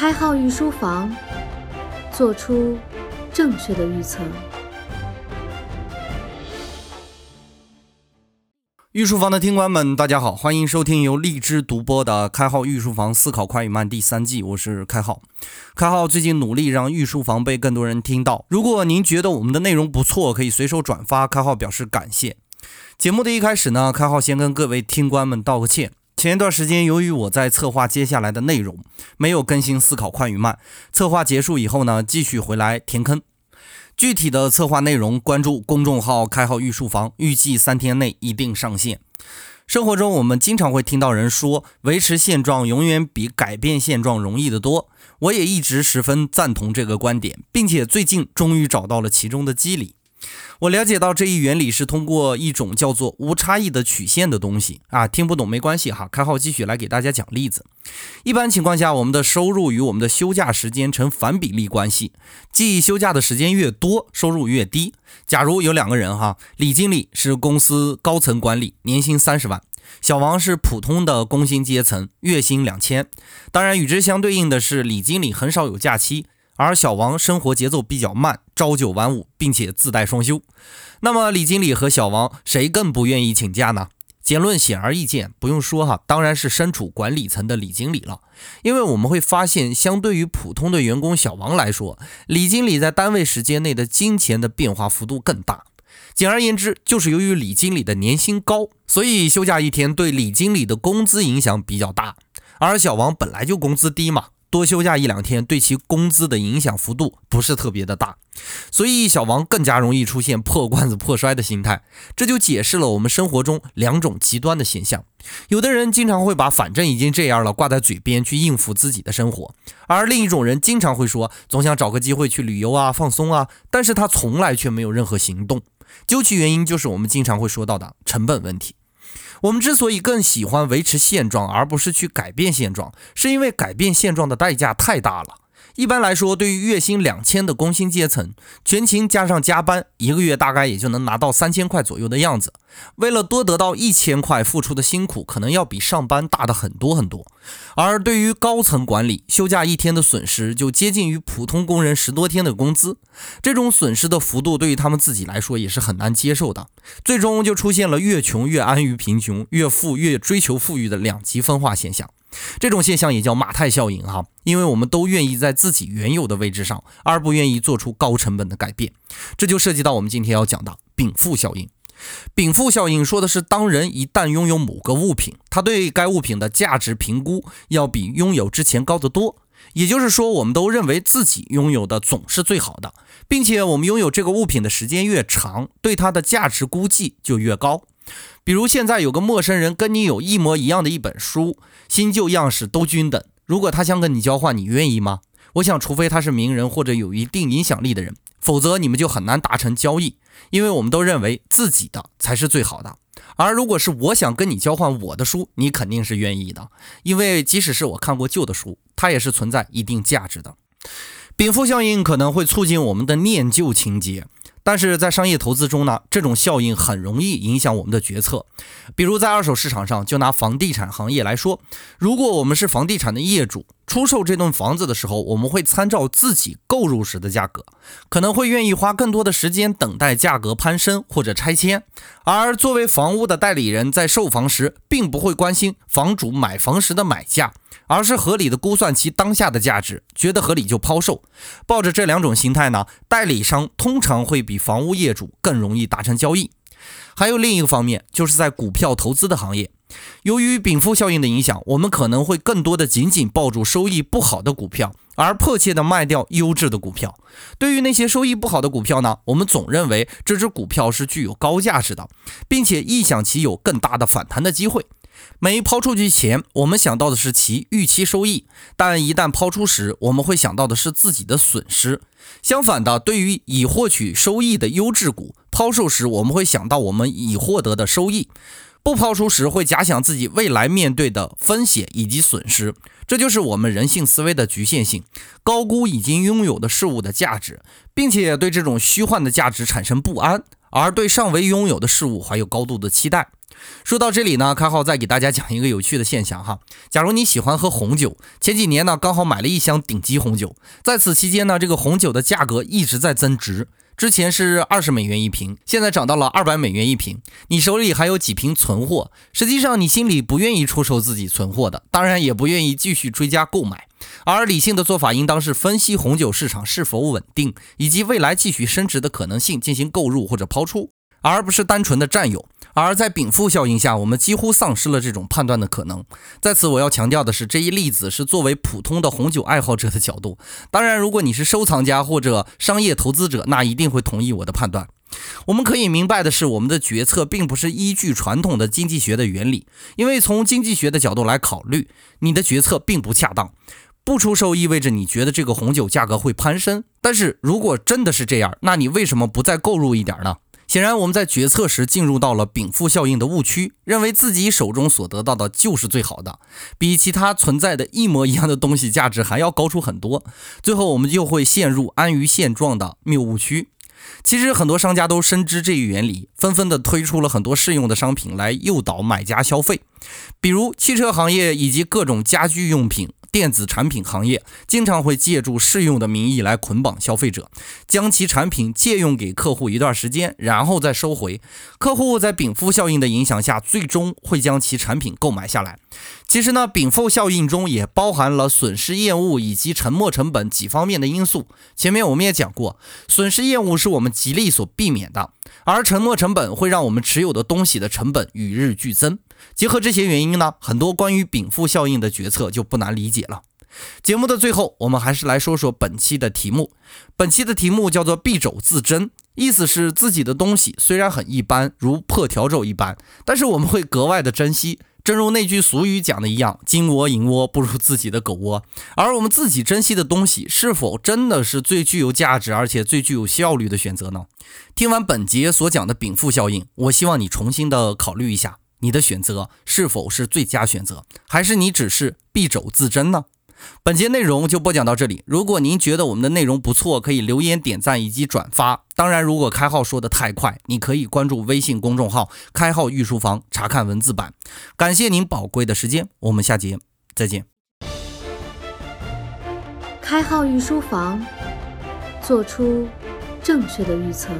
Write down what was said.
开号御书房，做出正确的预测。御书房的听官们，大家好，欢迎收听由荔枝独播的《开号御书房思考快与慢》第三季，我是开号。开号最近努力让御书房被更多人听到。如果您觉得我们的内容不错，可以随手转发。开号表示感谢。节目的一开始呢，开号先跟各位听官们道个歉。前一段时间，由于我在策划接下来的内容，没有更新《思考快与慢》。策划结束以后呢，继续回来填坑。具体的策划内容，关注公众号“开号御书房”，预计三天内一定上线。生活中，我们经常会听到人说，维持现状永远比改变现状容易得多。我也一直十分赞同这个观点，并且最近终于找到了其中的机理。我了解到这一原理是通过一种叫做无差异的曲线的东西啊，听不懂没关系哈，开号继续来给大家讲例子。一般情况下，我们的收入与我们的休假时间成反比例关系，即休假的时间越多，收入越低。假如有两个人哈，李经理是公司高层管理，年薪三十万；小王是普通的工薪阶层，月薪两千。当然，与之相对应的是，李经理很少有假期。而小王生活节奏比较慢，朝九晚五，并且自带双休。那么李经理和小王谁更不愿意请假呢？结论显而易见，不用说哈，当然是身处管理层的李经理了。因为我们会发现，相对于普通的员工小王来说，李经理在单位时间内的金钱的变化幅度更大。简而言之，就是由于李经理的年薪高，所以休假一天对李经理的工资影响比较大。而小王本来就工资低嘛。多休假一两天，对其工资的影响幅度不是特别的大，所以小王更加容易出现破罐子破摔的心态。这就解释了我们生活中两种极端的现象：有的人经常会把“反正已经这样了”挂在嘴边去应付自己的生活，而另一种人经常会说总想找个机会去旅游啊、放松啊，但是他从来却没有任何行动。究其原因，就是我们经常会说到的成本问题。我们之所以更喜欢维持现状，而不是去改变现状，是因为改变现状的代价太大了。一般来说，对于月薪两千的工薪阶层，全勤加上加班，一个月大概也就能拿到三千块左右的样子。为了多得到一千块，付出的辛苦可能要比上班大的很多很多。而对于高层管理，休假一天的损失就接近于普通工人十多天的工资。这种损失的幅度，对于他们自己来说也是很难接受的。最终就出现了越穷越安于贫穷，越富越追求富裕的两极分化现象。这种现象也叫马太效应哈，因为我们都愿意在自己原有的位置上，而不愿意做出高成本的改变。这就涉及到我们今天要讲的禀赋效应。禀赋效应说的是，当人一旦拥有某个物品，他对该物品的价值评估要比拥有之前高得多。也就是说，我们都认为自己拥有的总是最好的，并且我们拥有这个物品的时间越长，对它的价值估计就越高。比如现在有个陌生人跟你有一模一样的一本书，新旧样式都均等。如果他想跟你交换，你愿意吗？我想，除非他是名人或者有一定影响力的人，否则你们就很难达成交易。因为我们都认为自己的才是最好的。而如果是我想跟你交换我的书，你肯定是愿意的，因为即使是我看过旧的书，它也是存在一定价值的。禀赋效应可能会促进我们的念旧情节。但是在商业投资中呢，这种效应很容易影响我们的决策。比如在二手市场上，就拿房地产行业来说，如果我们是房地产的业主，出售这栋房子的时候，我们会参照自己购入时的价格，可能会愿意花更多的时间等待价格攀升或者拆迁。而作为房屋的代理人，在售房时，并不会关心房主买房时的买价。而是合理的估算其当下的价值，觉得合理就抛售。抱着这两种心态呢，代理商通常会比房屋业主更容易达成交易。还有另一个方面，就是在股票投资的行业，由于禀赋效应的影响，我们可能会更多的紧紧抱住收益不好的股票，而迫切的卖掉优质的股票。对于那些收益不好的股票呢，我们总认为这只股票是具有高价值的，并且臆想其有更大的反弹的机会。每抛出去前，我们想到的是其预期收益，但一旦抛出时，我们会想到的是自己的损失。相反的，对于已获取收益的优质股，抛售时我们会想到我们已获得的收益；不抛出时，会假想自己未来面对的风险以及损失。这就是我们人性思维的局限性，高估已经拥有的事物的价值，并且对这种虚幻的价值产生不安，而对尚未拥有的事物怀有高度的期待。说到这里呢，开号再给大家讲一个有趣的现象哈。假如你喜欢喝红酒，前几年呢刚好买了一箱顶级红酒，在此期间呢，这个红酒的价格一直在增值。之前是二十美元一瓶，现在涨到了二百美元一瓶。你手里还有几瓶存货？实际上你心里不愿意出售自己存货的，当然也不愿意继续追加购买。而理性的做法应当是分析红酒市场是否稳定，以及未来继续升值的可能性，进行购入或者抛出，而不是单纯的占有。而在禀赋效应下，我们几乎丧失了这种判断的可能。在此，我要强调的是，这一例子是作为普通的红酒爱好者的角度。当然，如果你是收藏家或者商业投资者，那一定会同意我的判断。我们可以明白的是，我们的决策并不是依据传统的经济学的原理，因为从经济学的角度来考虑，你的决策并不恰当。不出售意味着你觉得这个红酒价格会攀升，但是如果真的是这样，那你为什么不再购入一点呢？显然，我们在决策时进入到了禀赋效应的误区，认为自己手中所得到的就是最好的，比其他存在的一模一样的东西价值还要高出很多。最后，我们就会陷入安于现状的谬误区。其实，很多商家都深知这一原理，纷纷的推出了很多适用的商品来诱导买家消费，比如汽车行业以及各种家居用品。电子产品行业经常会借助试用的名义来捆绑消费者，将其产品借用给客户一段时间，然后再收回。客户在禀赋效应的影响下，最终会将其产品购买下来。其实呢，禀赋效应中也包含了损失厌恶以及沉没成本几方面的因素。前面我们也讲过，损失厌恶是我们极力所避免的，而沉没成本会让我们持有的东西的成本与日俱增。结合这些原因呢，很多关于禀赋效应的决策就不难理解了。节目的最后，我们还是来说说本期的题目。本期的题目叫做“敝帚自珍”，意思是自己的东西虽然很一般，如破笤帚一般，但是我们会格外的珍惜。正如那句俗语讲的一样：“金窝银窝不如自己的狗窝。”而我们自己珍惜的东西，是否真的是最具有价值而且最具有效率的选择呢？听完本节所讲的禀赋效应，我希望你重新的考虑一下。你的选择是否是最佳选择，还是你只是敝帚自珍呢？本节内容就播讲到这里。如果您觉得我们的内容不错，可以留言、点赞以及转发。当然，如果开号说的太快，你可以关注微信公众号“开号御书房”查看文字版。感谢您宝贵的时间，我们下节再见。开号御书房，做出正确的预测。